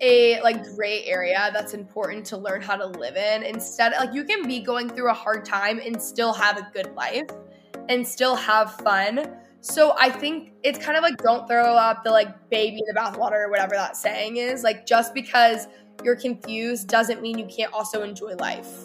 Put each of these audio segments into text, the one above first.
a like gray area that's important to learn how to live in. Instead, like you can be going through a hard time and still have a good life and still have fun. So I think it's kind of like don't throw up the like baby in the bathwater or whatever that saying is. Like just because you're confused doesn't mean you can't also enjoy life.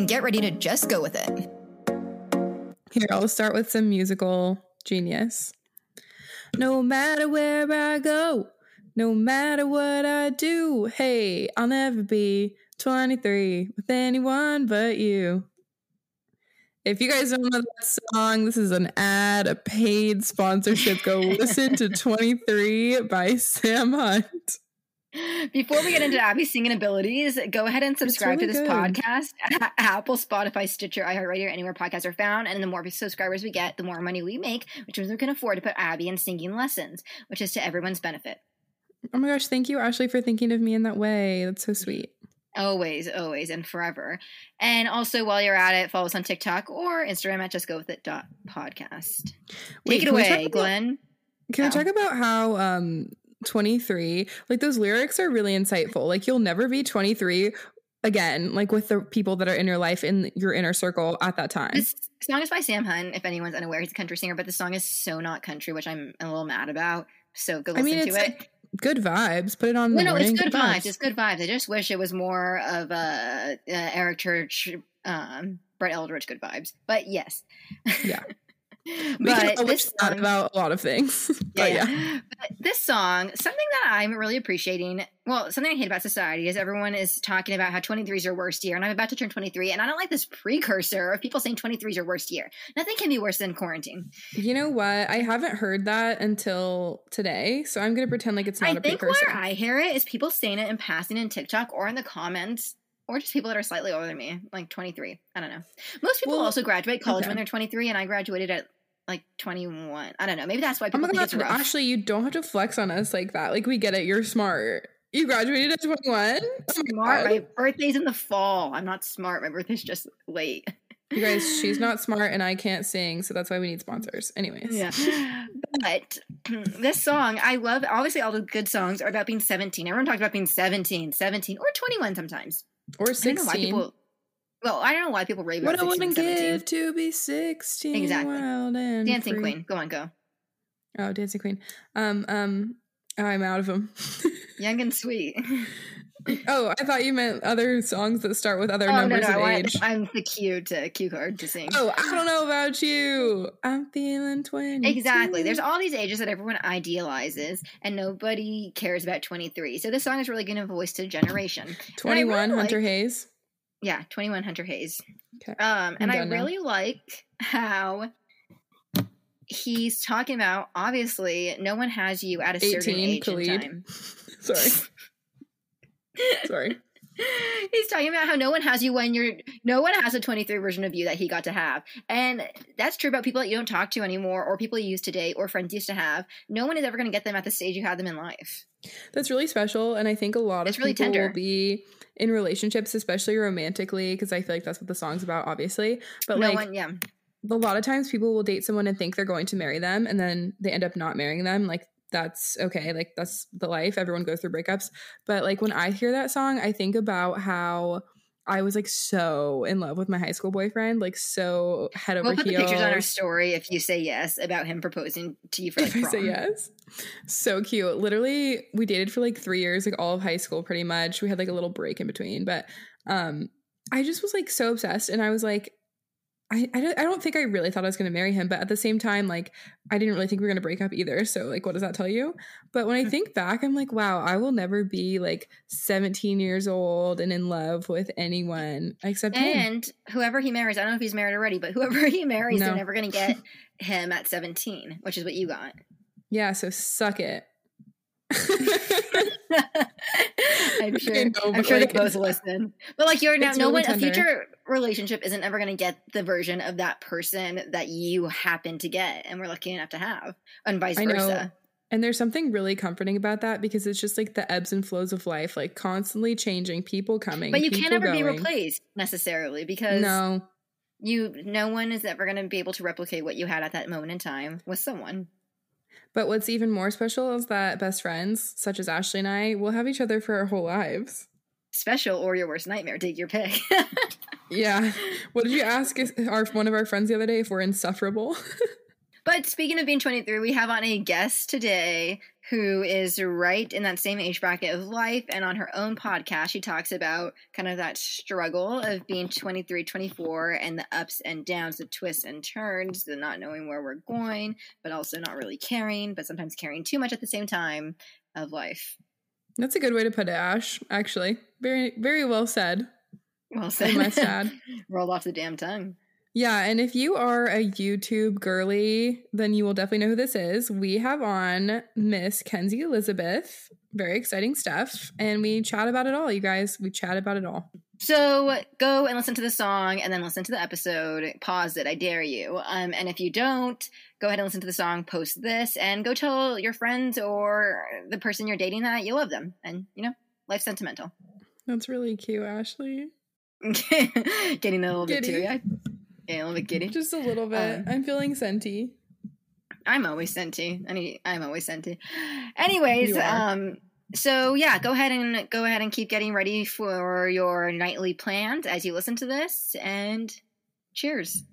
get ready to just go with it. Here, I'll start with some musical genius. No matter where I go, no matter what I do, hey, I'll never be 23 with anyone but you. If you guys don't know that song, this is an ad, a paid sponsorship. Go listen to 23 by Sam Hunt. Before we get into Abby's singing abilities, go ahead and subscribe really to this good. podcast. Apple, Spotify, Stitcher, iHeartRadio, anywhere podcasts are found. And the more subscribers we get, the more money we make, which means we can afford to put Abby in singing lessons, which is to everyone's benefit. Oh my gosh, thank you, Ashley, for thinking of me in that way. That's so sweet. Always, always, and forever. And also, while you're at it, follow us on TikTok or Instagram at Just Go With It dot podcast. Wait, Take it can we talk away, Glenn. Can Oh. we talk about how um 23, like those lyrics are really insightful. Like you'll never be 23 again, like with the people that are in your life in your inner circle at that time. This song is by Sam Hunt. If anyone's unaware, he's a country singer, but the song is so not country, which I'm a little mad about. So go I listen mean, to it. like good vibes. Put it on. No, the no, it's morning, good vibes. It's good vibes. I just wish it was more of a uh, Eric Church, um, Brett Eldredge good vibes. But yes, Yeah. We but can this song, about a lot of things. but yeah. But this song, something that I'm really appreciating, well, something I hate about society is everyone is talking about how 23 is your worst year, and I'm about to turn 23, and I don't like this precursor of people saying 23 is your worst year. Nothing can be worse than quarantine. You know what? I haven't heard that until today, so I'm gonna pretend like it's not I a think where I hear it is people saying it in passing in TikTok or in the comments, or just people that are slightly older than me, like 23. I don't know. Most people Well, also graduate college okay. when they're 23, and I graduated at like 21. I don't know. Maybe that's why oh people my think it's rough. Ashley, you don't have to flex on us like that. Like we get it. You're smart. You graduated at 21. Oh my smart. My birthday's in the fall. I'm not smart. My birthday's just late. You guys, she's not smart and I can't sing, so that's why we need sponsors. Anyways. Yeah. But this song, I love. Obviously, all the good songs are about being 17. Everyone talks about being 17, 17, or 21 sometimes. Or I don't know why 16. people. Well, I don't know why people rave about What I 16 and wouldn't 17. give to be 16. Exactly. Dancing free. Queen. Go on, go. Oh, Dancing Queen. Um, um, I'm out of them. Young and sweet. oh, I thought you meant other songs that start with other oh numbers no, I of want, age. I'm the cue to cue card to sing. Oh, I don't know about you. I'm feeling 20. Exactly. There's all these ages that everyone idealizes, and nobody cares about 23. So this song is really going to voice to generation. 21 really Hunter like- Hayes. Yeah, 21 Hunter Hayes. Okay. Um, and I done now. really like how he's talking about obviously no one has you at a certain 18, age Khalid. and time. Sorry. Sorry. He's talking about how no one has you when you're no one has a 23 version of you that he got to have. And that's true about people that you don't talk to anymore or people you used to date or friends used to have. No one is ever going to get them at the stage you had them in life. That's really special. And I think a lot of It's really people tender. will be in relationships, especially romantically, because I feel like that's what the song's about, obviously. But no like one yeah. a lot of times people will date someone and think they're going to marry them and then they end up not marrying them. Like that's okay. Like that's the life. Everyone goes through breakups. But like when I hear that song, I think about how I was like so in love with my high school boyfriend, like so head over We'll put heels. pictures on our story if you say yes about him proposing to you for like if I say yes. So cute. Literally, we dated for like three years, like all of high school pretty much. We had like a little break in between. But um I just was like so obsessed and I was like, I, I, don't, I don't think I really thought I was going to marry him, but at the same time, like, I didn't really think we were going to break up either. So, like, what does that tell you? But when I mm. think back, I'm like, wow, I will never be like 17 years old and in love with anyone except him. And whoever he marries, I don't know if he's married already, but whoever he marries, No. they're never going to get him at 17, which is what you got. Yeah, so suck it. I'm sure. I know, I'm sure like, they both listen. But like you're now, no really one. A future relationship isn't ever going to get the version of that person that you happen to get, and we're lucky enough to have, and vice I know. versa. And there's something really comforting about that because it's just like the ebbs and flows of life, like constantly changing, people coming. But you can't ever be replaced necessarily because No, you no one is ever going to be able to replicate what you had at that moment in time with someone. But what's even more special is that best friends, such as Ashley and I, will have each other for our whole lives. Special or your worst nightmare. Take your pick. Yeah. What did you ask our one of our friends the other day if we're insufferable? But speaking of being 23, we have on a guest today who is right in that same age bracket of life. And on her own podcast, she talks about kind of that struggle of being 23, 24, and the ups and downs, the twists and turns, the not knowing where we're going, but also not really caring, but sometimes caring too much at the same time of life. That's a good way to put it, Ash. Actually, very very well said. Well I said. must add. Rolled off the damn tongue. Yeah, and if you are a YouTube girly, then you will definitely know who this is. We have on Miss Kenzie Elizabeth. Very exciting stuff. And we chat about it all, you guys. We chat about it all. So go and listen to the song and then listen to the episode. Pause it, I dare you. Um, and if you don't, go ahead and listen to the song, post this, and go tell your friends or the person you're dating that you love them. And, you know, life's sentimental. That's really cute, Ashley. Getting a little bit Giddy. teary eyed. Getting a little bit giddy. Just a little bit. Um, I'm feeling senti. I'm always senti. Any, I'm always senti. Anyways, um, so yeah, go ahead and go ahead and keep getting ready for your nightly plans as you listen to this. And cheers.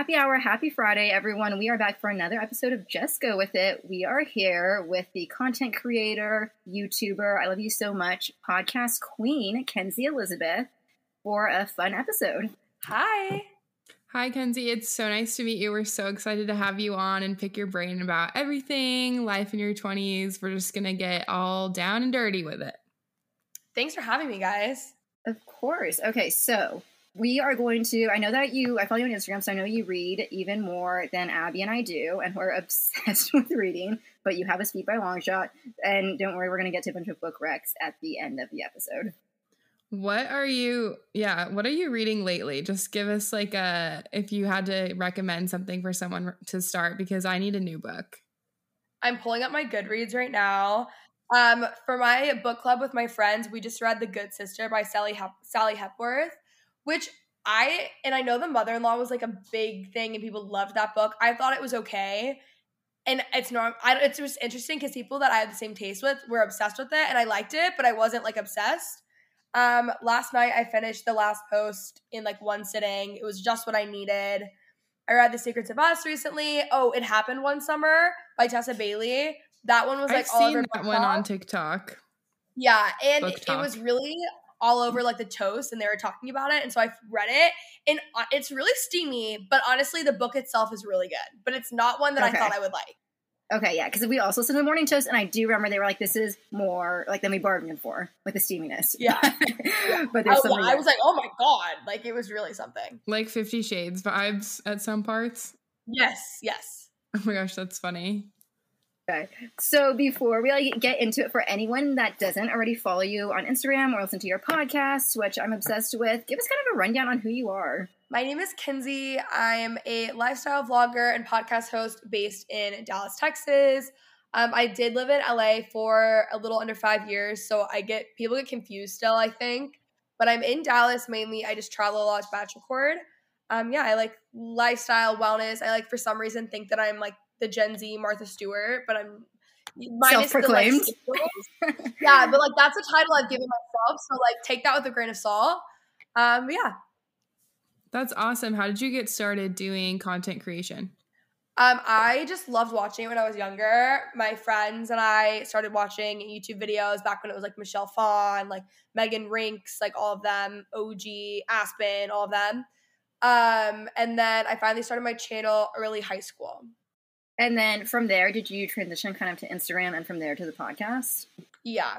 Happy hour, happy Friday, everyone. We are back for another episode of Just Go With It. We are here with the content creator, YouTuber, I love you so much, podcast queen, Kenzie Elizabeth, for a fun episode. Hi. Hi, Kenzie. It's so nice to meet you. We're so excited to have you on and pick your brain about everything, life in your 20s. We're just going to get all down and dirty with it. Thanks for having me, guys. Of course. Okay, so we are going to. I know that you. I follow you on Instagram, so I know you read even more than Abby and I do, and we're obsessed with reading. But you have a speed by a long shot, and don't worry, we're going to get to a bunch of book recs at the end of the episode. What are you, yeah, what are you reading lately? Just give us like a, if you had to recommend something for someone to start, because I need a new book. I'm pulling up my Goodreads right now. Um, for my book club with my friends, we just read The Good Sister by Sally Hep- Sally Hepworth, which I and I know the mother-in-law was like a big thing and people loved that book. I thought it was okay. And it's normal. I it's just interesting because people that I had the same taste with were obsessed with it and I liked it, but I wasn't like obsessed. Um, last night I finished the last post in like one sitting. It was just what I needed. I read The Secrets of Us recently. Oh, It Happened One Summer by Tessa Bailey. That one was like I've all seen over that one on TikTok. Yeah, and it was really all over like the toast, and they were talking about it, and so I read it, and it's really steamy. But honestly, the book itself is really good, but it's not one that Okay. I thought I would like. Okay, yeah, because we also listened to the morning toast, and I do remember they were like, "This is more like than we bargained for, with the steaminess." Yeah. but there's Oh, something. I was like, oh my god, like it was really something. Like Fifty Shades vibes at some parts. Yes, yes. Oh my gosh, that's funny. So before we like get into it, for anyone that doesn't already follow you on Instagram or listen to your podcast, which I'm obsessed with, give us kind of a rundown on who you are. My name is Kenzie. I am a lifestyle vlogger and podcast host based in Dallas, Texas. Um, I did live in LA for a little under five years, so I get people get confused still. I think, but I'm in Dallas mainly. I just travel a lot to batch record. Um, yeah, I like lifestyle wellness. I like for some reason think that I'm like the Gen Z Martha Stewart, but I'm minus the, like, Self-proclaimed. skills. yeah, but like that's a title I've given myself, so like take that with a grain of salt. Um, yeah. That's awesome. How did you get started doing content creation? Um, I just loved watching it when I was younger. My friends and I started watching YouTube videos back when it was like Michelle Phan, like Meghan Rienks, like all of them, OG, Aspyn, all of them. Um, and then I finally started my channel early high school. And then from there, did you transition kind of to Instagram and from there to the podcast? Yeah.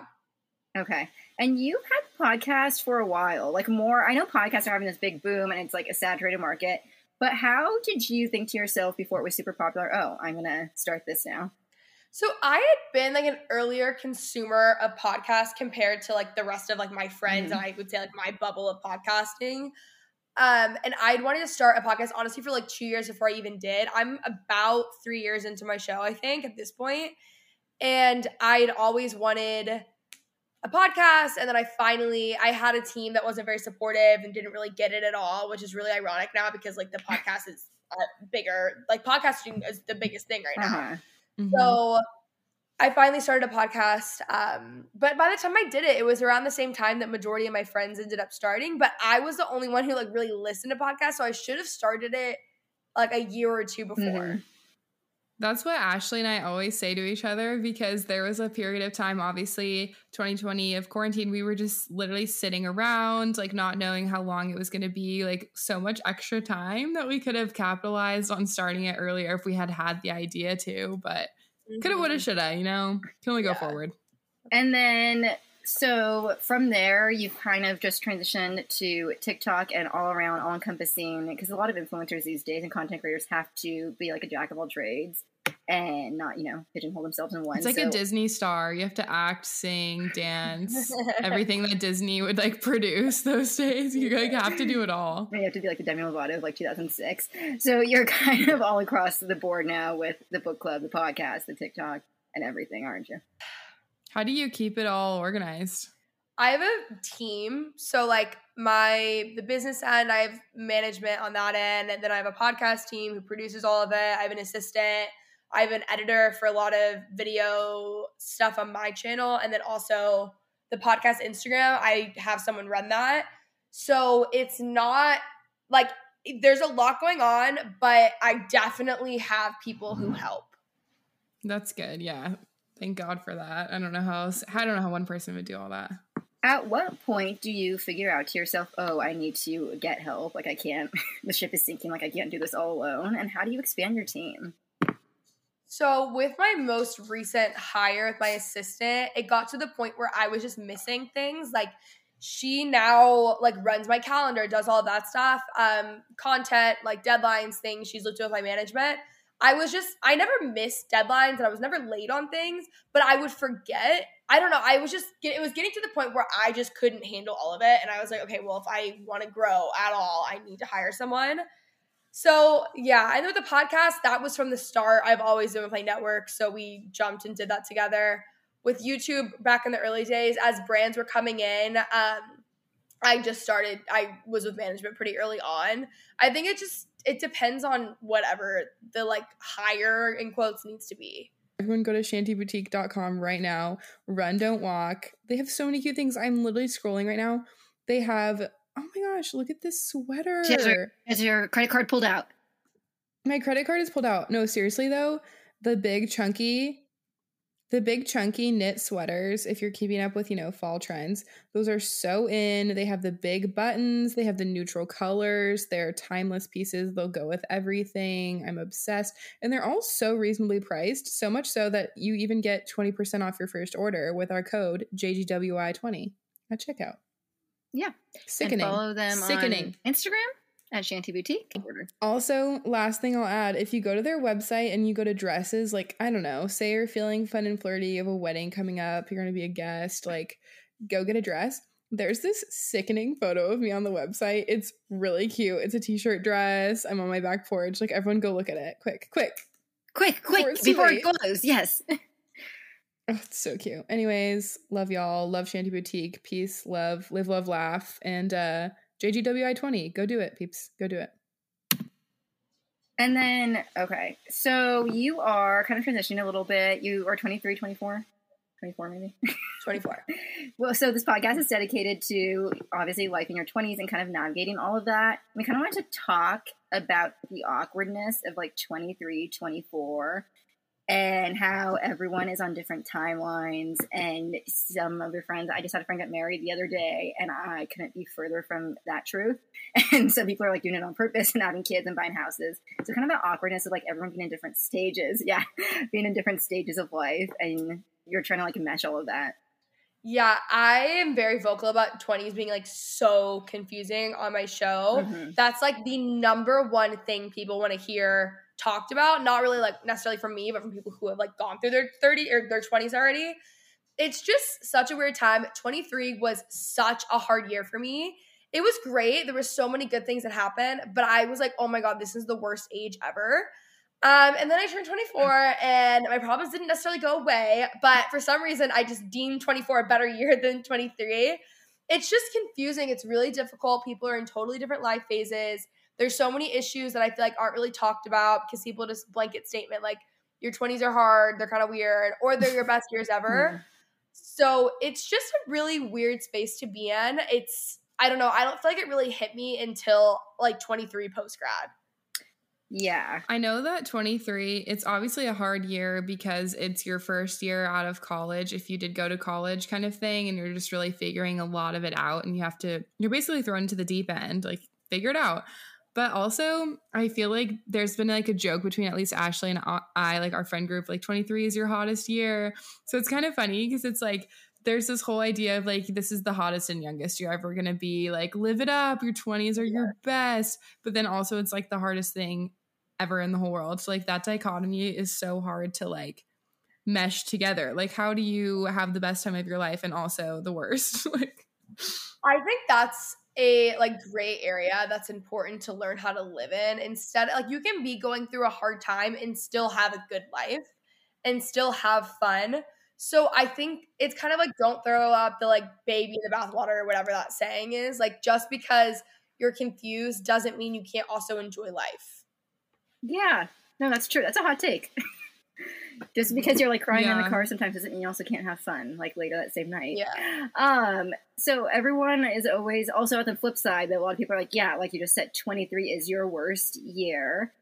Okay. And you've had podcast for a while, like more. I know podcasts are having this big boom and it's like a saturated market. But how did you think to yourself before it was super popular? Oh, I'm gonna start this now. So I had been like an earlier consumer of podcasts compared to like the rest of like my friends Mhm. and I would say like my bubble of podcasting. Um, and I'd wanted to start a podcast honestly for like two years before I even did. I'm about three years into my show, I think, at this point. And I'd always wanted a podcast and then I finally I had a team that wasn't very supportive and didn't really get it at all, which is really ironic now because like the podcast is uh, bigger. Like podcasting is the biggest thing right now. Uh-huh. Mhm. So I finally started a podcast. Um, but by the time I did it, it was around the same time that majority of my friends ended up starting. But I was the only one who like really listened to podcasts, so I should have started it like a year or two before. Mhm. That's what Ashley and I always say to each other because there was a period of time, obviously 2020 of quarantine, we were just literally sitting around, like not knowing how long it was going to be, like so much extra time that we could have capitalized on starting it earlier if we had had the idea to, but coulda, woulda, Mhm. shoulda, you know, can only go Yeah. forward. And then, so from there, you've kind of just transitioned to TikTok and all around, all encompassing, because a lot of influencers these days and content creators have to be like a jack of all trades and not, you know, pigeonhole themselves in one. It's like So- a Disney star. You have to act, sing, dance, everything that Disney would like produce those days. You like have to do it all. You have to be like the Demi Lovato of like 2006. So you're kind of all across the board now with the book club, the podcast, the TikTok, and everything, aren't you? How do you keep it all organized? I have a team. So like my the business end, I have management on that end, and then I have a podcast team who produces all of it. I have an assistant. I have an editor for a lot of video stuff on my channel, and then also the podcast Instagram. I have someone run that. So it's not like there's a lot going on, but I definitely have people who help. That's good. Yeah. Thank God for that. I don't know how else, I don't know how one person would do all that. At what point do you figure out to yourself, oh, I need to get help? Like, I can't, the ship is sinking, like, I can't do this all alone? And how do you expand your team? So with my most recent hire with my assistant, it got to the point where I was just missing things. Like she now like runs my calendar, does all that stuff, um, content, like deadlines, things. She's looked with my management. I was just I never missed deadlines and I was never late on things, but I would forget. I don't know. I was just it was getting to the point where I just couldn't handle all of it, and I was like, okay, well, if I want to grow at all, I need to hire someone. So yeah, I know the podcast that was from the start. I've always been with my network, so we jumped and did that together. With YouTube back in the early days, as brands were coming in, um, I just started. I was with management pretty early on. I think it just it depends on whatever the like higher in quotes needs to be. Everyone go to shantyboutique.com right now. Run, don't walk. They have so many cute things. I'm literally scrolling right now. They have, oh my gosh, look at this sweater. Has her- Has your credit card pulled out? My credit card is pulled out. No, seriously though, the big chunky, the big chunky knit sweaters, if you're keeping up with, you know, fall trends, those are so in. They have the big buttons, they have the neutral colors, they're timeless pieces. They'll go with everything. I'm obsessed. And they're all so reasonably priced, so much so that you even get 20% off your first order with our code JGWI20 at checkout. Yeah. Sickening. And follow them Sickening. on Instagram at Shanty Boutique. Also, last thing I'll add if you go to their website and you go to dresses, like, I don't know, say you're feeling fun and flirty, you have a wedding coming up, you're going to be a guest, like, go get a dress. There's this sickening photo of me on the website. It's really cute. It's a t shirt dress. I'm on my back porch. Like, everyone go look at it. Quick, quick. Quick, quick, too before it goes. Yes. Oh, it's so cute. Anyways, love y'all. Love Shanty Boutique. Peace, love, live, love, laugh. And uh JGWI20. Go do it, peeps. Go do it. And then, okay, so you are kind of transitioning a little bit. You are 23, 24? 24 maybe? 24. Well, so this podcast is dedicated to obviously life in your 20s and kind of navigating all of that. We kind of wanted to talk about the awkwardness of like 23, 24 and how everyone is on different timelines. And some of your friends, I just had a friend get married the other day and I couldn't be further from that truth. And some people are like doing it on purpose and having kids and buying houses. So kind of that awkwardness of like everyone being in different stages. Yeah. Being in different stages of life and you're trying to like mesh all of that. Yeah, I am very vocal about 20s being like so confusing on my show. Mhm. That's like the number one thing people want to hear talked about, not really like necessarily from me, but from people who have like gone through their 30 or their 20s already. It's just such a weird time. 23 was such a hard year for me. It was great. There were so many good things that happened, but I was like, oh my God, this is the worst age ever. Um, and then I turned 24 and my problems didn't necessarily go away, but for some reason I just deemed 24 a better year than 23. It's just confusing. It's really difficult. People are in totally different life phases. There's so many issues that I feel like aren't really talked about because people just blanket statement like your 20s are hard, they're kind of weird, or they're your best years ever. So it's just a really weird space to be in. It's I don't know. I don't feel like it really hit me until like 23 post grad. Yeah. I know that 23, it's obviously a hard year because it's your first year out of college, if you did go to college kind of thing, and you're just really figuring a lot of it out, and you have to, you're basically thrown into the deep end, like figure it out. But also, I feel like there's been like a joke between at least Ashley and I, like our friend group, like 23 is your hottest year. So it's kind of funny because it's like, there's this whole idea of like this is the hottest and youngest you're ever gonna be. Like live it up. Your 20s are your best. But then also it's like the hardest thing ever in the whole world. So like that dichotomy is so hard to like mesh together. Like how do you have the best time of your life and also the worst? Like i think that's a like gray area that's important to learn how to live in instead like you can be going through a hard time and still have a good life and still have fun. So i think it's kind of like don't throw up the like baby in the bathwater or whatever that saying is like just because you're confused doesn't mean you can't also enjoy life. Yeah. No that's true. That's a hot take just because you're like crying Yeah. in the car sometimes doesn't mean you also can't have fun like later that same night yeah Um, so everyone is always also at the flip side that a lot of people are like, yeah, like you just said, 23 is your worst year.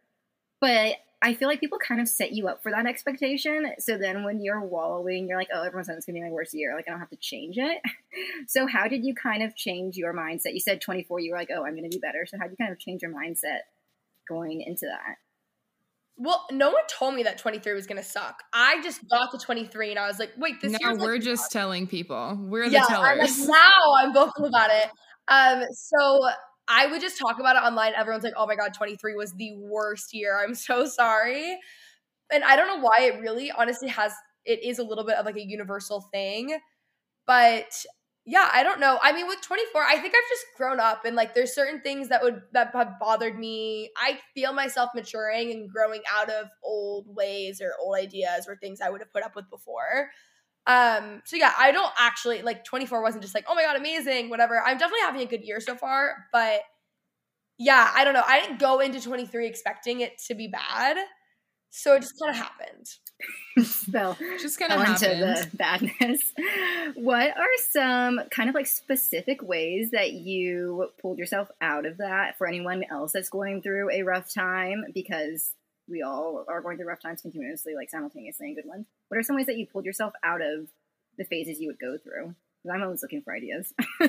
But I feel like people kind of set you up for that expectation. So then when you're wallowing, you're like, oh, everyone said it's gonna be my worst year. Like I don't have to change it. so how did you kind of change your mindset? You said 24, you were like, oh, I'm gonna be better. So how did you kind of change your mindset going into that? Well no one told me that 23 was gonna suck i just got to 23 and i was like wait this now year's we're like, just telling people we're the yeah, I'm like, tellers now I'm vocal about it. Um, so I would just talk about it online. Everyone's like, "Oh my god, 23 was the worst year. I'm so sorry." And I don't know why it really, honestly, has it is a little bit of like a universal thing, but yeah, I don't know. I mean, with 24, I think I've just grown up and like there's certain things that would that have bothered me. I feel myself maturing and growing out of old ways or old ideas or things I would have put up with before. Um, so yeah, I don't actually like 24 wasn't just like, oh my god, amazing, whatever. I'm definitely having a good year so far, but yeah, I don't know. I didn't go into 23 expecting it to be bad. So it just kind of happened. so just kind of on happened the badness. What are some kind of like specific ways that you pulled yourself out of that for anyone else that's going through a rough time? Because we all are going through rough times continuously, like simultaneously and good ones. What are some ways that you pulled yourself out of the phases you would go through? 'Cause I'm always looking for ideas.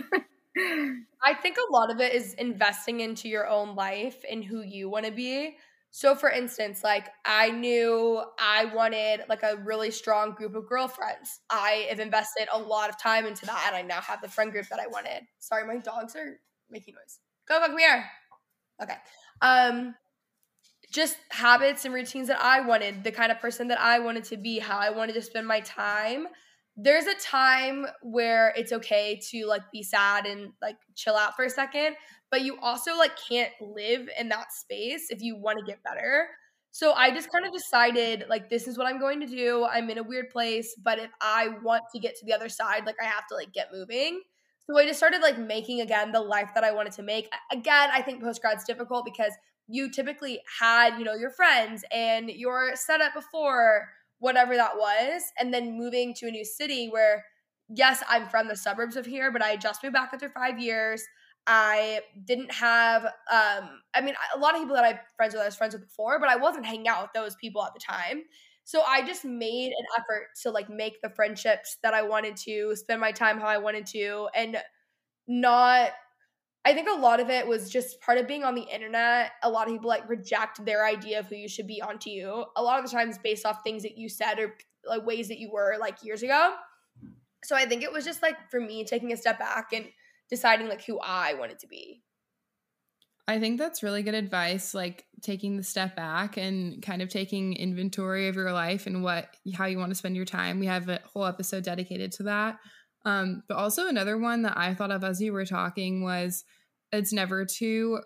I think a lot of it is investing into your own life and who you want to be. So for instance, like I knew I wanted like a really strong group of girlfriends. I have invested a lot of time into that and I now have the friend group that I wanted. Sorry, my dogs are making noise. Go, go, come here. Okay. Um just habits and routines that I wanted, the kind of person that I wanted to be, how I wanted to spend my time. There's a time where it's okay to like be sad and like chill out for a second, but you also like can't live in that space if you want to get better. So I just kind of decided like this is what I'm going to do. I'm in a weird place, but if I want to get to the other side, like I have to like get moving. So I just started like making again the life that I wanted to make. Again, I think post grad's difficult because you typically had, you know, your friends and your setup before whatever that was, and then moving to a new city where yes, I'm from the suburbs of here, but I just moved back after 5 years. I didn't have um I mean a lot of people that I friends with I was friends with before, but I wasn't hanging out with those people at the time. So I just made an effort to like make the friendships that I wanted to, spend my time how I wanted to and not I think a lot of it was just part of being on the internet. A lot of people like reject their idea of who you should be onto you. A lot of the times based off things that you said or like ways that you were like years ago. So I think it was just like for me taking a step back and deciding like who I wanted to be. I think that's really good advice, like taking the step back and kind of taking inventory of your life and what how you want to spend your time. We have a whole episode dedicated to that. Um, but also another one that I thought of as you were talking was it's never too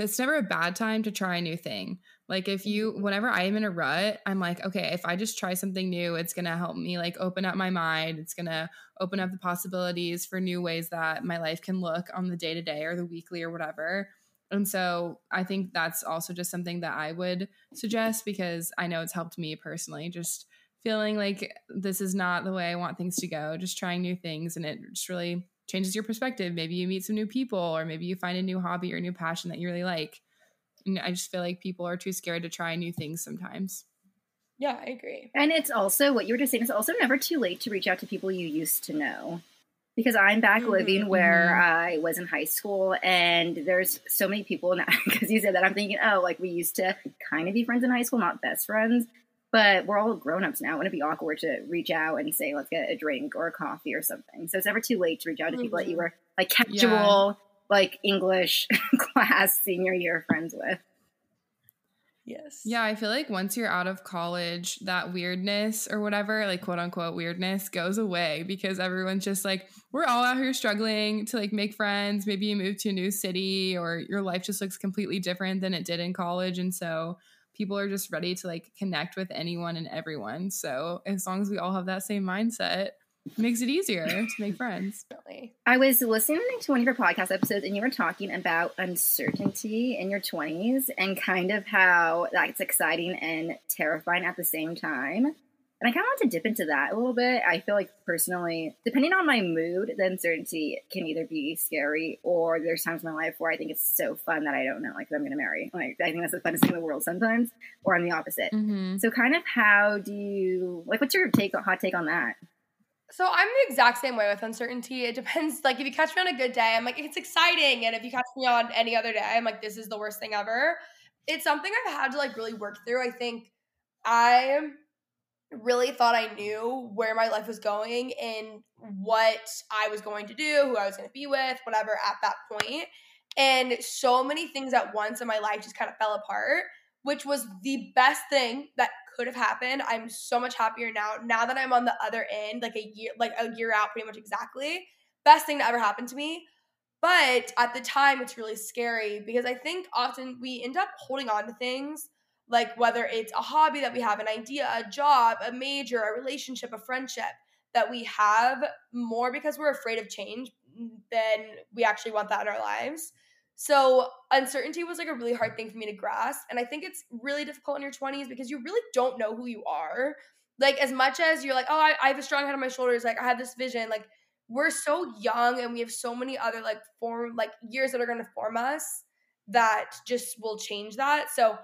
it's never a bad time to try a new thing. Like if you whenever I am in a rut, I'm like, okay, if I just try something new, it's going to help me like open up my mind. It's going to open up the possibilities for new ways that my life can look on the day to day or the weekly or whatever. And so I think that's also just something that I would suggest because I know it's helped me personally. Just feeling like this is not the way I want things to go, just trying new things. And it just really changes your perspective. Maybe you meet some new people, or maybe you find a new hobby or new passion that you really like. And I just feel like people are too scared to try new things sometimes. Yeah, I agree. And it's also what you were just saying, it's also never too late to reach out to people you used to know because I'm back mm-hmm, living where mm-hmm. I was in high school, and there's so many people now. Because you said that, I'm thinking, oh, like we used to kind of be friends in high school, not best friends, but we're all grown ups now. Wouldn't it be awkward to reach out and say, let's get a drink or a coffee or something? So it's never too late to reach out to mm-hmm. people that you mm-hmm. were like casual, yeah. like English class senior year friends with. Yes. Yeah, I feel like once you're out of college, that weirdness or whatever, like quote unquote weirdness, goes away because everyone's just like, we're all out here struggling to like make friends. Maybe you move to a new city or your life just looks completely different than it did in college. And so people are just ready to like connect with anyone and everyone. So as long as we all have that same mindset, makes it easier to make friends. I was listening to one of your podcast episodes and you were talking about uncertainty in your 20s and kind of how that's exciting and terrifying at the same time. And I kind of want to dip into that a little bit. I feel like personally, depending on my mood, the uncertainty can either be scary or there's times in my life where I think it's so fun that I don't know, like, I'm going to marry. Like, I think that's the funnest thing in the world sometimes, or I'm the opposite. Mm-hmm. So, kind of how do you, like, what's your take, on hot take on that? So I'm the exact same way with uncertainty. It depends. Like if you catch me on a good day, I'm like it's exciting, and if you catch me on any other day, I'm like this is the worst thing ever. It's something I've had to like really work through. I think I really thought I knew where my life was going and what I was going to do, who I was going to be with, whatever at that point. And so many things at once in my life just kind of fell apart, which was the best thing that could have happened. I'm so much happier now. Now that I'm on the other end, like a year, like a year out, pretty much exactly. Best thing to ever happen to me. But at the time, it's really scary because I think often we end up holding on to things like whether it's a hobby that we have, an idea, a job, a major, a relationship, a friendship that we have more because we're afraid of change than we actually want that in our lives. So uncertainty was like a really hard thing for me to grasp. And I think it's really difficult in your 20s because you really don't know who you are. Like as much as you're like, oh, I, I have a strong head on my shoulders, like I have this vision, like we're so young and we have so many other like form like years that are gonna form us that just will change that. So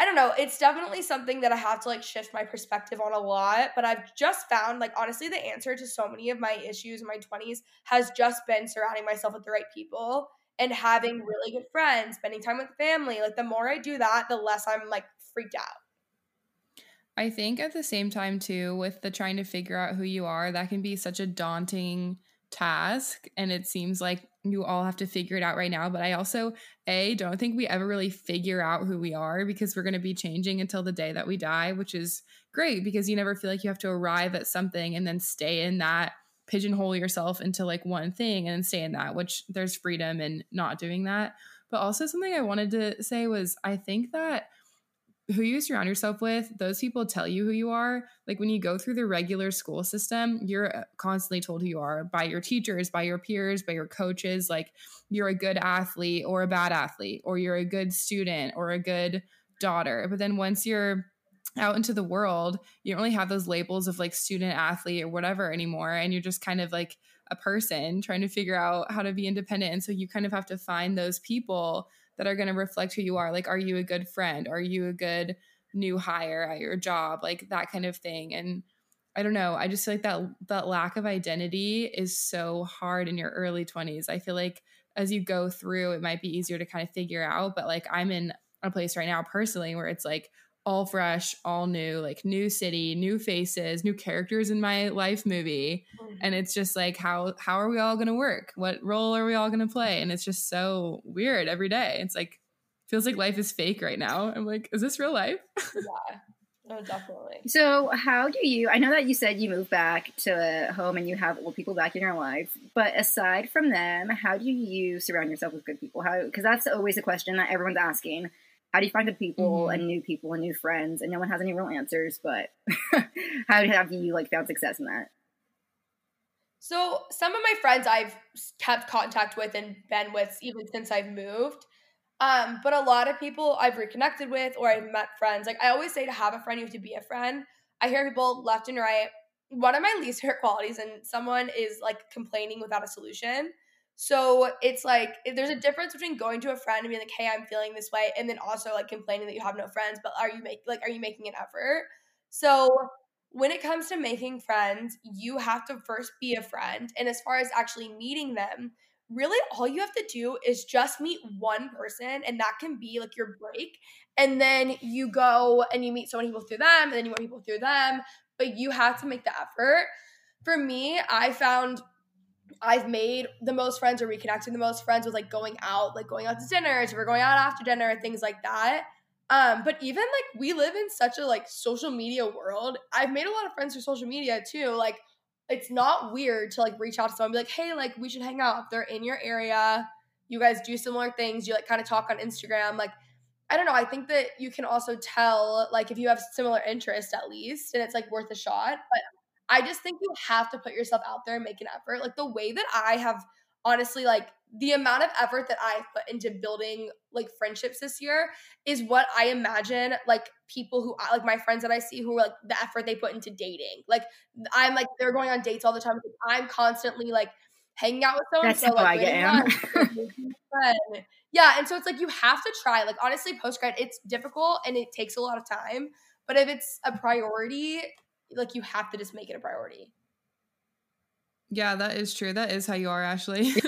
I don't know. It's definitely something that I have to like shift my perspective on a lot. But I've just found, like, honestly, the answer to so many of my issues in my 20s has just been surrounding myself with the right people and having mm-hmm. really good friends, spending time with family. Like the more I do that, the less I'm like freaked out. I think at the same time too with the trying to figure out who you are, that can be such a daunting task and it seems like you all have to figure it out right now, but I also a don't think we ever really figure out who we are because we're going to be changing until the day that we die, which is great because you never feel like you have to arrive at something and then stay in that pigeonhole yourself into like one thing and then stay in that, which there's freedom in not doing that. But also, something I wanted to say was I think that who you surround yourself with, those people tell you who you are. Like when you go through the regular school system, you're uh, constantly told who you are by your teachers, by your peers, by your coaches. Like you're a good athlete or a bad athlete, or you're a good student or a good daughter. But then once you're out into the world, you don't really have those labels of like student athlete or whatever anymore. And you're just kind of like a person trying to figure out how to be independent. And so you kind of have to find those people that are going to reflect who you are. Like, are you a good friend? Are you a good new hire at your job? Like that kind of thing. And I don't know. I just feel like that that lack of identity is so hard in your early 20s. I feel like as you go through, it might be easier to kind of figure out. But like I'm in a place right now personally where it's like, all fresh, all new, like new city, new faces, new characters in my life movie. Mm-hmm. And it's just like how how are we all going to work? What role are we all going to play? And it's just so weird every day. It's like feels like life is fake right now. I'm like, is this real life? yeah. No, definitely. So, how do you? I know that you said you moved back to home and you have old people back in your life, but aside from them, how do you surround yourself with good people? How? Because that's always a question that everyone's asking. How do you find good people Mhm. and new people and new friends? And no one has any real answers, but how have you like found success in that? So some of my friends I've kept contact with and been with even since I've moved. Um, but a lot of people I've reconnected with or I've met friends. Like I always say to have a friend, you have to be a friend. I hear people left and right. One of my least favorite qualities and someone is like complaining without a solution. So it's like there's a difference between going to a friend and being like, "Hey, I'm feeling this way," and then also like complaining that you have no friends. But are you make like are you making an effort? So when it comes to making friends, you have to first be a friend. And as far as actually meeting them, really all you have to do is just meet one person, and that can be like your break. And then you go and you meet so many people through them, and then you meet people through them. But you have to make the effort. For me, I found I've made the most friends or reconnecting the most friends with like going out, like going out to dinners, we're going out after dinner, things like that. Um, but even like we live in such a like social media world. I've made a lot of friends through social media too. Like it's not weird to like reach out to someone and be like, hey, like we should hang out. If they're in your area, you guys do similar things, you like kind of talk on Instagram. Like, I don't know. I think that you can also tell like if you have similar interests at least, and it's like worth a shot. But I just think you have to put yourself out there and make an effort. Like the way that I have honestly like the amount of effort that I put into building like friendships this year is what I imagine like people who like my friends that I see who are like the effort they put into dating. Like I'm like they're going on dates all the time. I'm constantly like hanging out with someone. That's so, how like, I am. on- like, making a friend. Yeah, and so it's like you have to try. Like honestly, post grad it's difficult and it takes a lot of time. But if it's a priority, like you have to just make it a priority. Yeah, that is true. That is how you are, Ashley.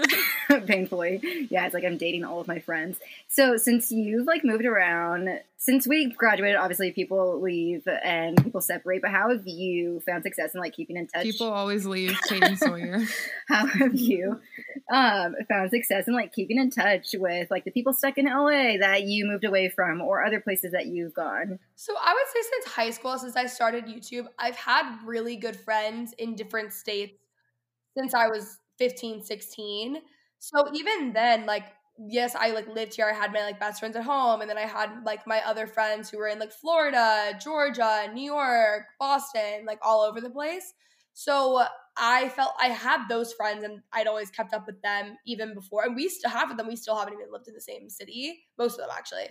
Painfully, yeah. It's like I'm dating all of my friends. So since you've like moved around, since we graduated, obviously people leave and people separate. But how have you found success in like keeping in touch? People always leave Kate and Sawyer. how have you um, found success in like keeping in touch with like the people stuck in LA that you moved away from or other places that you've gone? So I would say since high school, since I started YouTube, I've had really good friends in different states since I was 15, 16. So even then, like, yes, I like lived here. I had my like best friends at home, and then I had like my other friends who were in like Florida, Georgia, New York, Boston, like all over the place. So I felt I had those friends, and I'd always kept up with them even before. And we still have them. We still haven't even lived in the same city, most of them actually.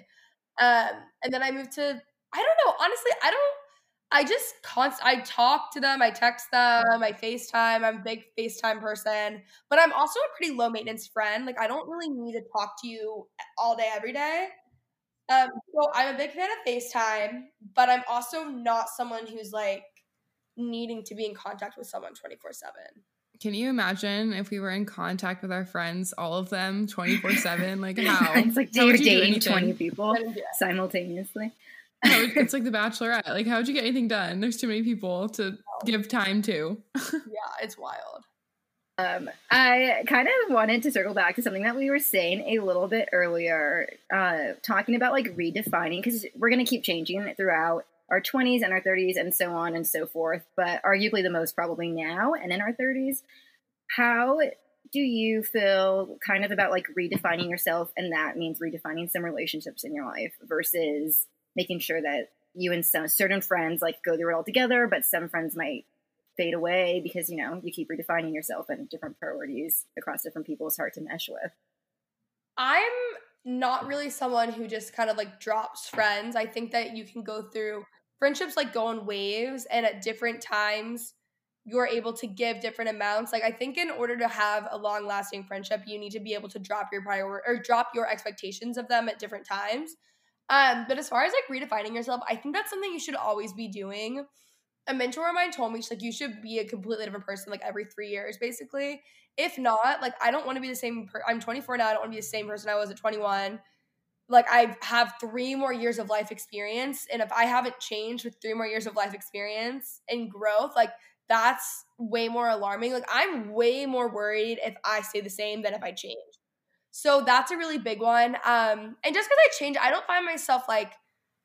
Um, and then I moved to I don't know. Honestly, I don't. I just const. I talk to them. I text them. I FaceTime. I'm a big FaceTime person, but I'm also a pretty low maintenance friend. Like I don't really need to talk to you all day, every day. Um, so I'm a big fan of FaceTime, but I'm also not someone who's like needing to be in contact with someone 24 seven. Can you imagine if we were in contact with our friends, all of them 24 7? Like, how? it's like How you're would you dating 20 people I didn't do that. simultaneously. Would- it's like the bachelorette. Like, how would you get anything done? There's too many people to give time to. Yeah, it's wild. Um, I kind of wanted to circle back to something that we were saying a little bit earlier, uh, talking about like redefining because we're going to keep changing throughout our 20s and our 30s and so on and so forth, but arguably the most probably now and in our 30s. How do you feel kind of about like redefining yourself and that means redefining some relationships in your life versus making sure that you and some certain friends like go through it all together, but some friends might fade away because you know you keep redefining yourself and different priorities across different people is hard to mesh with. I'm not really someone who just kind of like drops friends. I think that you can go through friendships like go in waves and at different times you're able to give different amounts. Like I think in order to have a long lasting friendship, you need to be able to drop your priority or drop your expectations of them at different times. Um, but as far as like redefining yourself, I think that's something you should always be doing. A mentor of mine told me she's like you should be a completely different person like every three years, basically. If not, like I don't want to be the same. Per- I'm 24 now. I don't want to be the same person I was at 21. like I have three more years of life experience. And if I haven't changed with three more years of life experience and growth, like that's way more alarming. Like I'm way more worried if I stay the same than if I change. So that's a really big one. Um, and just because I change, I don't find myself like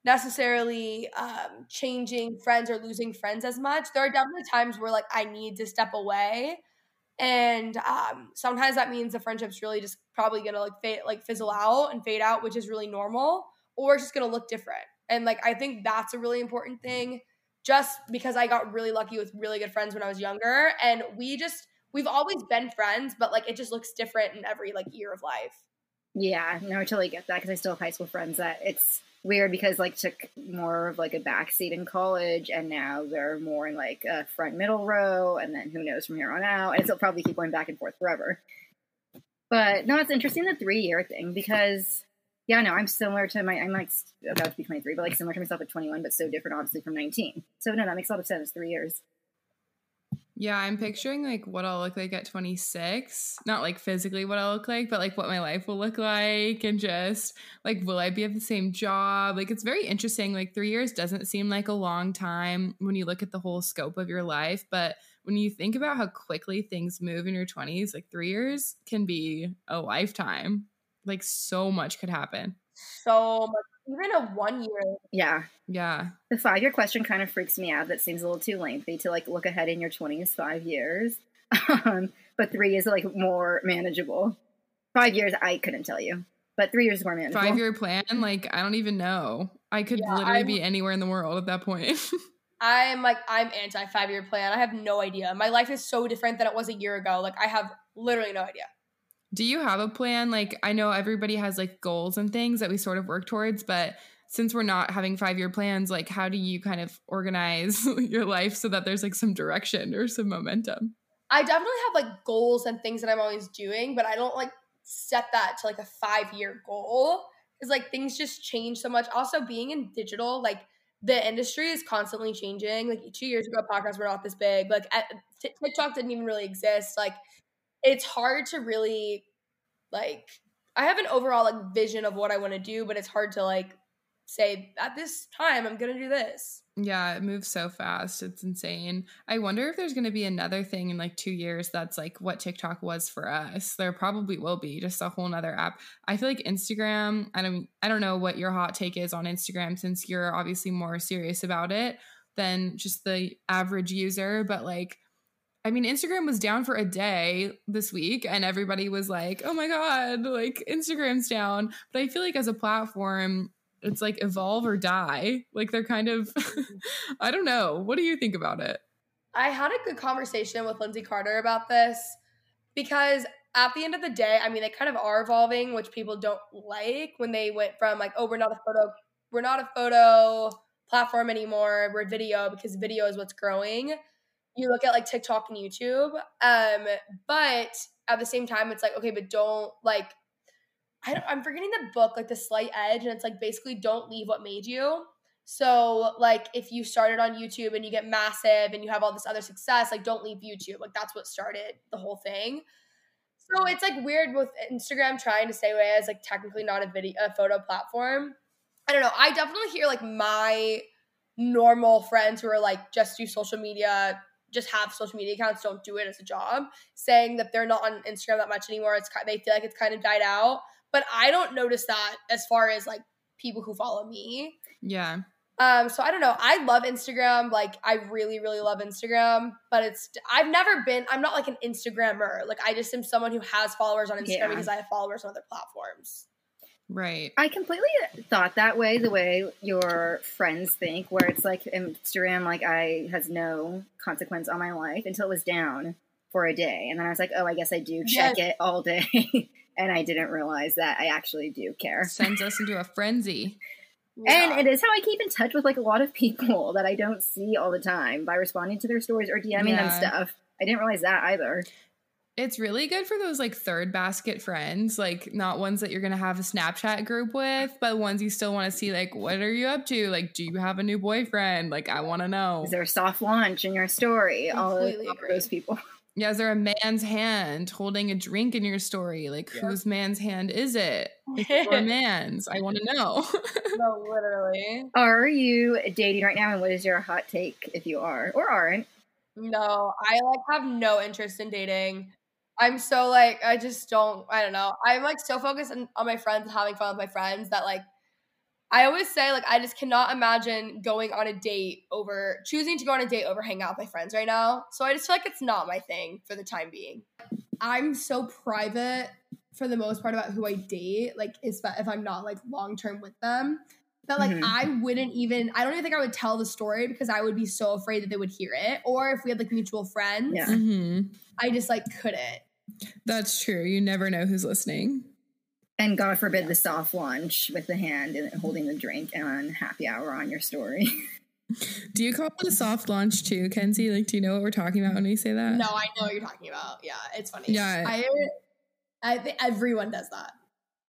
necessarily um, changing friends or losing friends as much. There are definitely times where like I need to step away, and um, sometimes that means the friendship's really just probably gonna like fade, like fizzle out and fade out, which is really normal, or it's just gonna look different. And like I think that's a really important thing. Just because I got really lucky with really good friends when I was younger, and we just we've always been friends, but like it just looks different in every like year of life. Yeah, no, I totally get that because I still have high school friends that it's weird because like took more of like a backseat in college and now they're more in like a front middle row and then who knows from here on out and it'll probably keep going back and forth forever. But no, it's interesting the three year thing because yeah, no, I'm similar to my I'm like about to be 23, but like similar to myself at 21, but so different obviously from 19. So no, that makes a lot of sense. Three years. Yeah, I'm picturing like what I'll look like at 26. Not like physically what I'll look like, but like what my life will look like and just like will I be at the same job? Like it's very interesting. Like 3 years doesn't seem like a long time when you look at the whole scope of your life, but when you think about how quickly things move in your 20s, like 3 years can be a lifetime. Like so much could happen. So much even a one year. Yeah. Yeah. The five year question kind of freaks me out. That seems a little too lengthy to like look ahead in your 20s, five years. Um, but three is like more manageable. Five years, I couldn't tell you. But three years is more manageable. Five year plan, like I don't even know. I could yeah, literally I'm, be anywhere in the world at that point. I'm like I'm anti five year plan. I have no idea. My life is so different than it was a year ago. Like I have literally no idea. Do you have a plan? Like, I know everybody has like goals and things that we sort of work towards, but since we're not having five year plans, like, how do you kind of organize your life so that there's like some direction or some momentum? I definitely have like goals and things that I'm always doing, but I don't like set that to like a five year goal because like things just change so much. Also, being in digital, like, the industry is constantly changing. Like two years ago, podcasts were not this big. Like TikTok didn't even really exist. Like it's hard to really like I have an overall like vision of what I want to do, but it's hard to like say at this time I'm gonna do this. Yeah, it moves so fast. It's insane. I wonder if there's to be another thing in like two years that's like what TikTok was for us. There probably will be just a whole nother app. I feel like Instagram. I don't. I don't know what your hot take is on Instagram since you're obviously more serious about it than just the average user. But like I mean, Instagram was down for a day this week, and everybody was like, oh my God, like Instagram's down. But I feel like as a platform, it's like evolve or die. Like they're kind of, I don't know. What do you think about it? I had a good conversation with Lindsay Carter about this because at the end of the day, I mean, they kind of are evolving, which people don't like when they went from like, oh, we're not a photo, we're not a photo platform anymore. We're video because video is what's growing you look at like TikTok and YouTube. Um, but at the same time, it's like, okay, but don't like, I don't, I'm forgetting the book, like The Slight Edge, and it's like basically don't leave what made you. So, like, if you started on YouTube and you get massive and you have all this other success, like, don't leave YouTube. Like, that's what started the whole thing. So it's like weird with Instagram trying to stay away as like technically not a video, a photo platform. I don't know. I definitely hear like my normal friends who are like just do social media just have social media accounts, don't do it as a job, saying that they're not on Instagram that much anymore. It's they feel like it's kind of died out. But I don't notice that as far as like people who follow me. Yeah. Um, so I don't know. I love Instagram. Like I really, really love Instagram, but it's I've never been I'm not like an Instagrammer. Like I just am someone who has followers on Instagram yeah. because I have followers on other platforms. Right. I completely thought that way, the way your friends think, where it's like Instagram, like I has no consequence on my life until it was down for a day. And then I was like, oh, I guess I do check yes. it all day. and I didn't realize that I actually do care. Sends us into a frenzy. Yeah. And it is how I keep in touch with like a lot of people that I don't see all the time by responding to their stories or DMing yeah. them stuff. I didn't realize that either. It's really good for those like third basket friends, like not ones that you're gonna have a Snapchat group with, but ones you still want to see. Like, what are you up to? Like, do you have a new boyfriend? Like, I want to know. Is there a soft launch in your story? All of those people. Yeah, is there a man's hand holding a drink in your story? Like, Yep. whose man's hand is it? If it's man's, I want to know. no, literally. Are you dating right now, and what is your hot take if you are or aren't? No, I like have no interest in dating. I'm so like I just don't I don't know. I'm like so focused on, on my friends and having fun with my friends that like I always say like I just cannot imagine going on a date over choosing to go on a date over hang out with my friends right now. So I just feel like it's not my thing for the time being. I'm so private for the most part about who I date, like if if I'm not like long term with them. That like Mhm. I wouldn't even I don't even think I would tell the story because I would be so afraid that they would hear it. Or if we had like mutual friends, Yeah. hmm I just like couldn't. That's true. You never know who's listening. And God forbid the soft launch with the hand and holding the drink on happy hour on your story. Do you call it a soft launch too, Kenzie? Like, do you know what we're talking about when we say that? No, I know what you're talking about. Yeah, it's funny. Yeah. I I think everyone does that.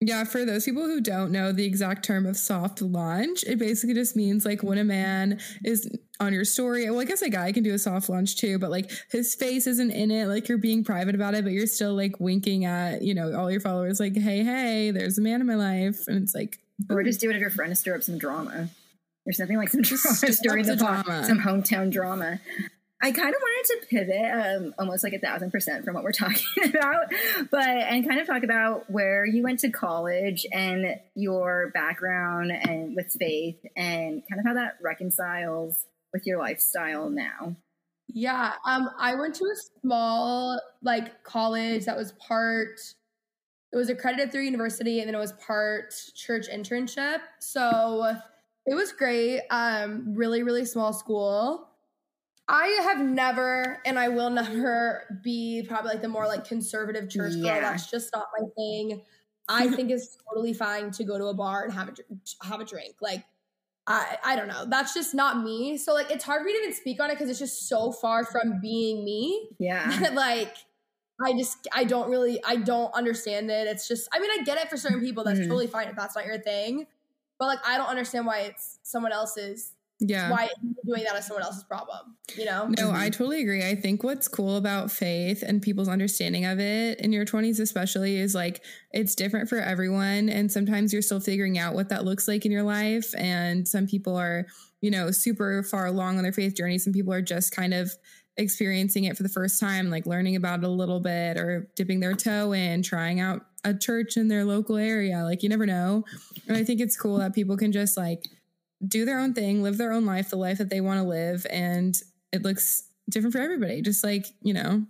Yeah, for those people who don't know the exact term of soft launch, it basically just means like when a man is on your story. Well, I guess a guy can do a soft launch too, but like his face isn't in it, like you're being private about it, but you're still like winking at, you know, all your followers, like, hey, hey, there's a man in my life. And it's like, or just do it if your friend to stir up some drama. There's nothing like some drama stir stirring the the pot, drama. some hometown drama. I kind of wanted to pivot um, almost like a thousand percent from what we're talking about, but and kind of talk about where you went to college and your background and with faith and kind of how that reconciles with your lifestyle now. Yeah. Um, I went to a small like college that was part it was accredited through university and then it was part church internship. So it was great. Um, really, really small school. I have never and I will never be probably like the more like conservative church girl. Yeah. That's just not my thing. I think it's totally fine to go to a bar and have a have a drink. Like I I don't know. That's just not me. So like it's hard for me to even speak on it because it's just so far from being me. Yeah. like I just I don't really I don't understand it. It's just I mean I get it for certain people. That's Mhm. totally fine if that's not your thing. But like I don't understand why it's someone else's yeah. why doing that is someone else's problem. You know? No, I mm-hmm. totally agree. I think what's cool about faith and people's understanding of it in your 20s, especially, is like it's different for everyone. And sometimes you're still figuring out what that looks like in your life. And some people are, you know, super far along on their faith journey. Some people are just kind of experiencing it for the first time, like learning about it a little bit or dipping their toe in, trying out a church in their local area. Like you never know. And I think it's cool that people can just like, do their own thing, live their own life, the life that they want to live, and it looks different for everybody. Just like you know,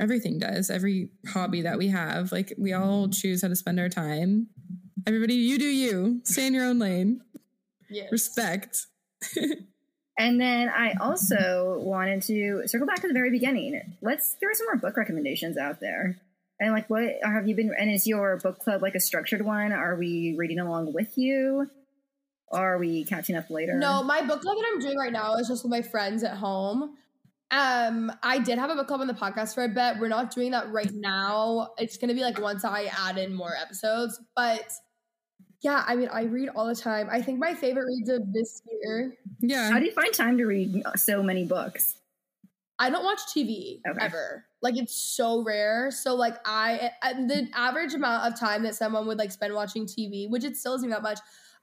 everything does. Every hobby that we have, like we all mm. choose how to spend our time. Everybody, you do you. Stay in your own lane. Yes. Respect. And then I also wanted to circle back to the very beginning. Let's there are some more book recommendations out there. And like what have you been and is your book club like a structured one? Are we reading along with you? Or are we catching up later? No, my book club that I'm doing right now is just with my friends at home. Um, I did have a book club on the podcast for a bit. We're not doing that right now. It's gonna be like once I add in more episodes. But yeah, I mean, I read all the time. I think my favorite reads of this year. Yeah. How do you find time to read so many books? I don't watch TV Okay. ever. Like it's so rare. So like I the average amount of time that someone would like spend watching TV, which it still isn't that much.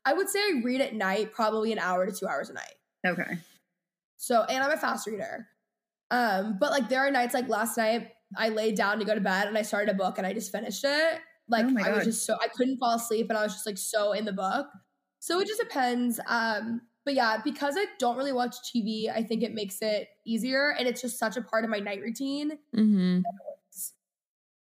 I would say I read at night probably an hour to two hours a night. Okay. So, and I'm a fast reader. Um, but like there are nights like last night, I laid down to go to bed and I started a book and I just finished it. Like Oh I was just so I couldn't fall asleep and I was just like so in the book. So it just depends. Um, but yeah, because I don't really watch TV, I think it makes it easier and it's just such a part of my night routine. hmm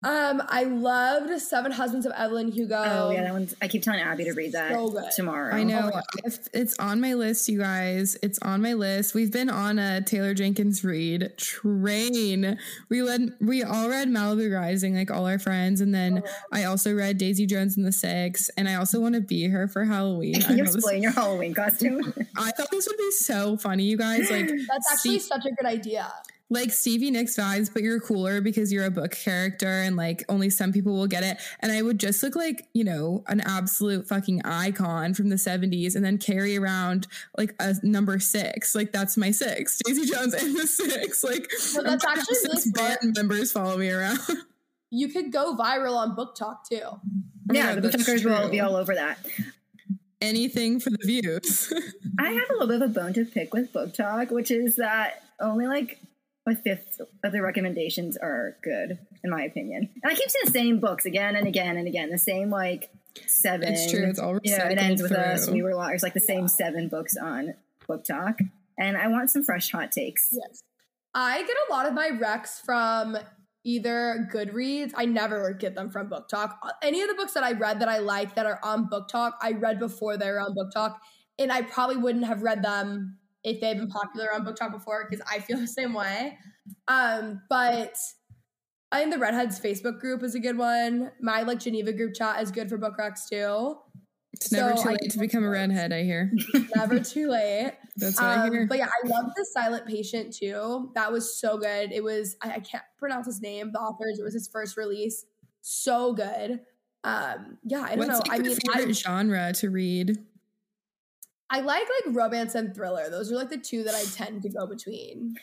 Um, I loved Seven Husbands of Evelyn Hugo. Oh yeah, that one's I keep telling Abby to read that So good. tomorrow. I know. my God. If it's on my list, you guys. It's on my list. We've been on a Taylor Jenkins Reid train. We led. We all read Malibu Rising, like all our friends, and then Oh. I also read Daisy Jones and the Six, and I also want to be her for Halloween. I, you know this- your Halloween costume. I thought this would be so funny, you guys. Like, That's actually see- such a good idea. Like Stevie Nicks vibes, but you're cooler because you're a book character and like only some people will get it. And I would just look like, you know, an absolute fucking icon from the 70s and then carry around like a number six. Like that's my six. Daisy Jones and the six. Like Well, that's I'm actually really six smart. band members follow me around. You could go viral on BookTok too. yeah, the that's BookTokers will be all over that. Anything for the views. I have a little bit of a bone to pick with BookTok, which is that only like a fifth of the recommendations are good, in my opinion. And I keep seeing the same books again and again and again, the same like seven. It's true, it's all you know, it ends with us. We were liars, like the same seven books on BookTok. And I want some fresh hot takes. Yes. I get a lot of my recs from either Goodreads. I never get them from BookTok. Any of the books that I read that I like that are on BookTok, I read before they were on BookTok. And I probably wouldn't have read them if they've been popular on BookTok before because I feel the same way. Um, but I think the Redheads Facebook group is a good one. My like Geneva group chat is good for book rocks too. It's never too late to become a redhead, I hear. Never too late. That's what I hear. Um, but yeah, I love the Silent Patient too. That was so good. It was I, I can't pronounce his name. The author's it was his first release. So good. Um, yeah, I don't What's know. like I mean, favorite I, genre to read? I like like romance and thriller. Those are like the two that I tend to go between.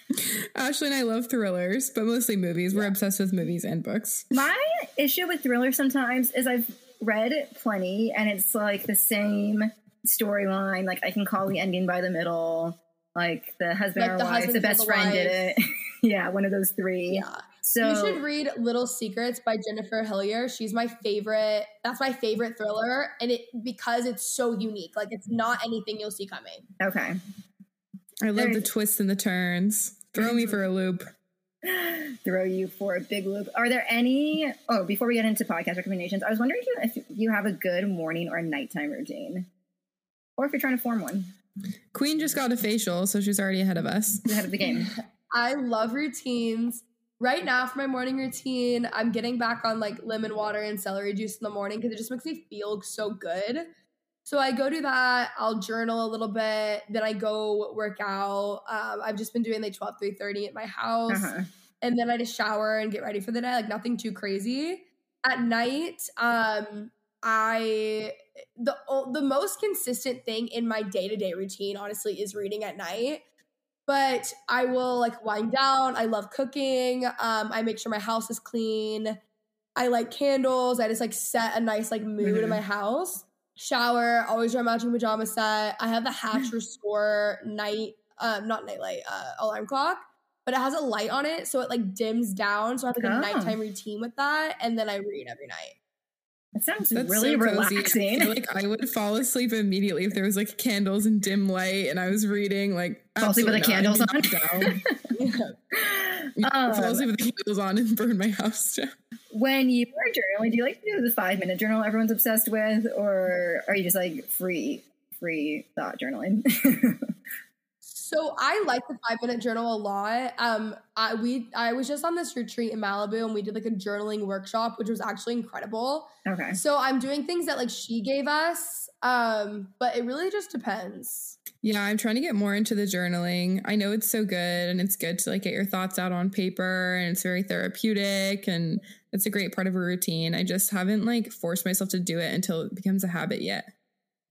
Ashley and I love thrillers, but mostly movies. We're obsessed with movies and books. My issue with thrillers sometimes is I've read plenty and it's like the same storyline. Like I can call the ending by the middle. Like the husband Like or the wife, husband the best the friend did it. yeah, one of those three. Yeah. So you should read Little Secrets by Jennifer Hillier. She's my favorite. That's my favorite thriller, and it because it's so unique. Like it's not anything you'll see coming. okay. I love the twists and the turns. Throw me for a loop. Throw you for a big loop. Are there any? Oh, before we get into podcast recommendations, I was wondering if you, if you have a good morning or nighttime routine, or if you're trying to form one Queen just got a facial, so she's already ahead of us. ahead of the game. I love routines. Right now, for my morning routine, I'm getting back on like lemon water and celery juice in the morning because it just makes me feel so good. So I go do that. I'll journal a little bit. Then I go work out. Um, I've just been doing like 12, 3.30 at my house. Uh-huh. And then I just shower and get ready for the day. Like nothing too crazy. At night, um, I the the most consistent thing in my day to day routine, honestly, is reading at night. But I will like wind down. I love cooking. Um, I make sure my house is clean. I like candles. I just like set a nice like mood in Mhm. my house. Shower. Always wear a matching pajama set. I have the Hatch Restore night, um, not nightlight, uh, alarm clock, but it has a light on it, so it like dims down. So I have like a Oh. nighttime routine with that, and then I read every night. That sounds That's really so. I relaxing. feel like I would fall asleep immediately if there was like candles and dim light and I was reading. Like Fall asleep with the candles I'd be knocked fall Um, asleep with the candles on and burn my house down. when you are journaling, do you like to do the five minute journal everyone's obsessed with, or are you just like free, free thought journaling? So I like the five minute journal a lot. Um, I we I was just on this retreat in Malibu, and we did like a journaling workshop, which was actually incredible. okay. So I'm doing things that like she gave us, um, but it really just depends. Yeah, I'm trying to get more into the journaling. I know it's so good and it's good to like get your thoughts out on paper and it's very therapeutic and it's a great part of a routine. I just haven't like forced myself to do it until it becomes a habit yet.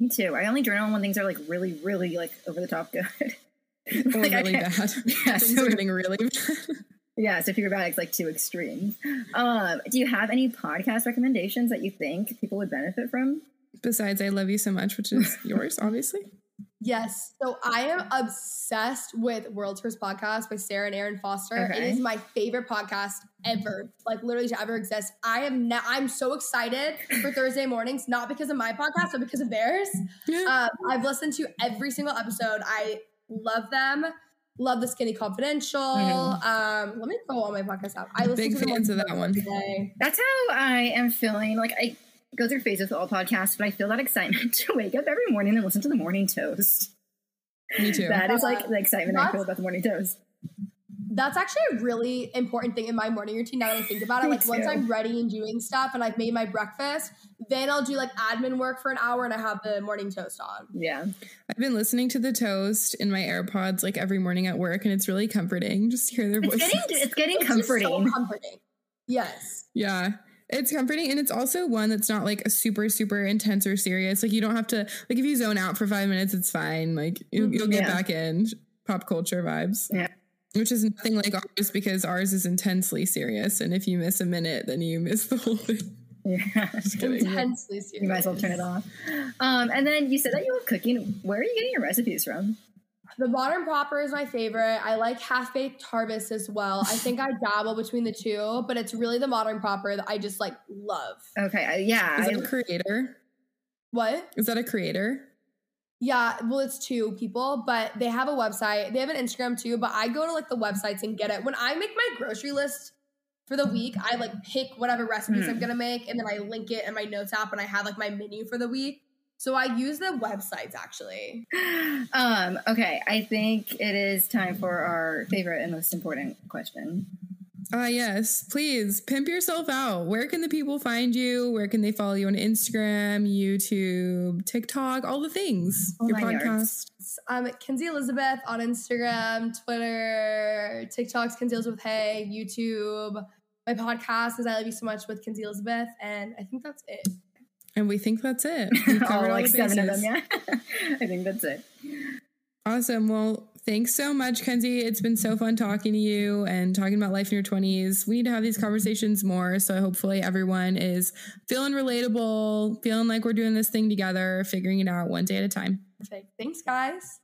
Me too. I only journal when things are like really, really like over the top good. Or Like, really can't- bad. Yeah, Things so- are getting really bad. Yeah, so if you're bad, it's like two extremes. Um, do you have any podcast recommendations that you think people would benefit from? Besides, I love you so much, which is yours, obviously. Yes. So I am obsessed with World's First Podcast by Sarah and Aaron Foster. It Okay. is my favorite podcast ever, like literally to ever exist. I am now I'm so excited for Thursday mornings, not because of my podcast, but because of theirs. Yeah. Um, I've listened to every single episode. I love them. Love the Skinny Confidential. Mhm. Um, let me go on my podcast app. I listen Big to fans of that one. Thursday. That's how I am feeling. Like I go through phases with all podcasts, but I feel that excitement to wake up every morning and listen to the morning toast. Me too. That is like the excitement I feel about the morning toast. That's actually a really important thing in my morning routine now that I think about it. Like once. I'm ready and doing stuff and I've made my breakfast, then I'll do like admin work for an hour and I have the morning toast on. Yeah. I've been listening to the toast in my AirPods like every morning at work, and it's really comforting just to hear their voice. It's voices. getting it's getting It's just so comforting. comforting. Yes. Yeah. It's comforting and it's also one that's not like a super super intense or serious. Like you don't have to like if you zone out for 5 minutes it's fine. Like you'll, you'll mm-hmm. get Yeah. back in pop culture vibes. Yeah. Which is nothing like ours because ours is intensely serious and if you miss a minute then you miss the whole thing. Yeah. Just kidding. Intensely serious. You might as well turn it off. Um, and then you said that you love cooking. Where are you getting your recipes from? The modern proper is my favorite. I like half baked harvest as well. I think I dabble between the two, but it's really the modern proper that I just like love. Okay, I, yeah, Is I, that a creator? What? Is that a creator? Yeah, well, it's two people, but they have a website. They have an Instagram too, but I go to like the websites and get it. When I make my grocery list for the week, I like pick whatever recipes Hmm. I'm gonna make and then I link it in my notes app and I have like my menu for the week. So I use the websites actually. um, okay, I think it is time for our favorite and most important question. Ah, yes. Please pimp yourself out. Where can the people find you? Where can they follow you on Instagram, YouTube, TikTok, all the things? All Your podcast. yards. Um, Kenzie Elizabeth on Instagram, Twitter, TikTok's Kenzie Elizabeth Hay, YouTube. My podcast is I Love You So Much with Kenzie Elizabeth, and I think that's it. And we think that's it. We All covered like seven of them, yeah. I think that's it. Awesome. Well, thanks so much, Kenzie. It's been so fun talking to you and talking about life in your 20s. We need to have these conversations more. So hopefully everyone is feeling relatable, feeling like we're doing this thing together, figuring it out one day at a time. Perfect. Thanks, guys.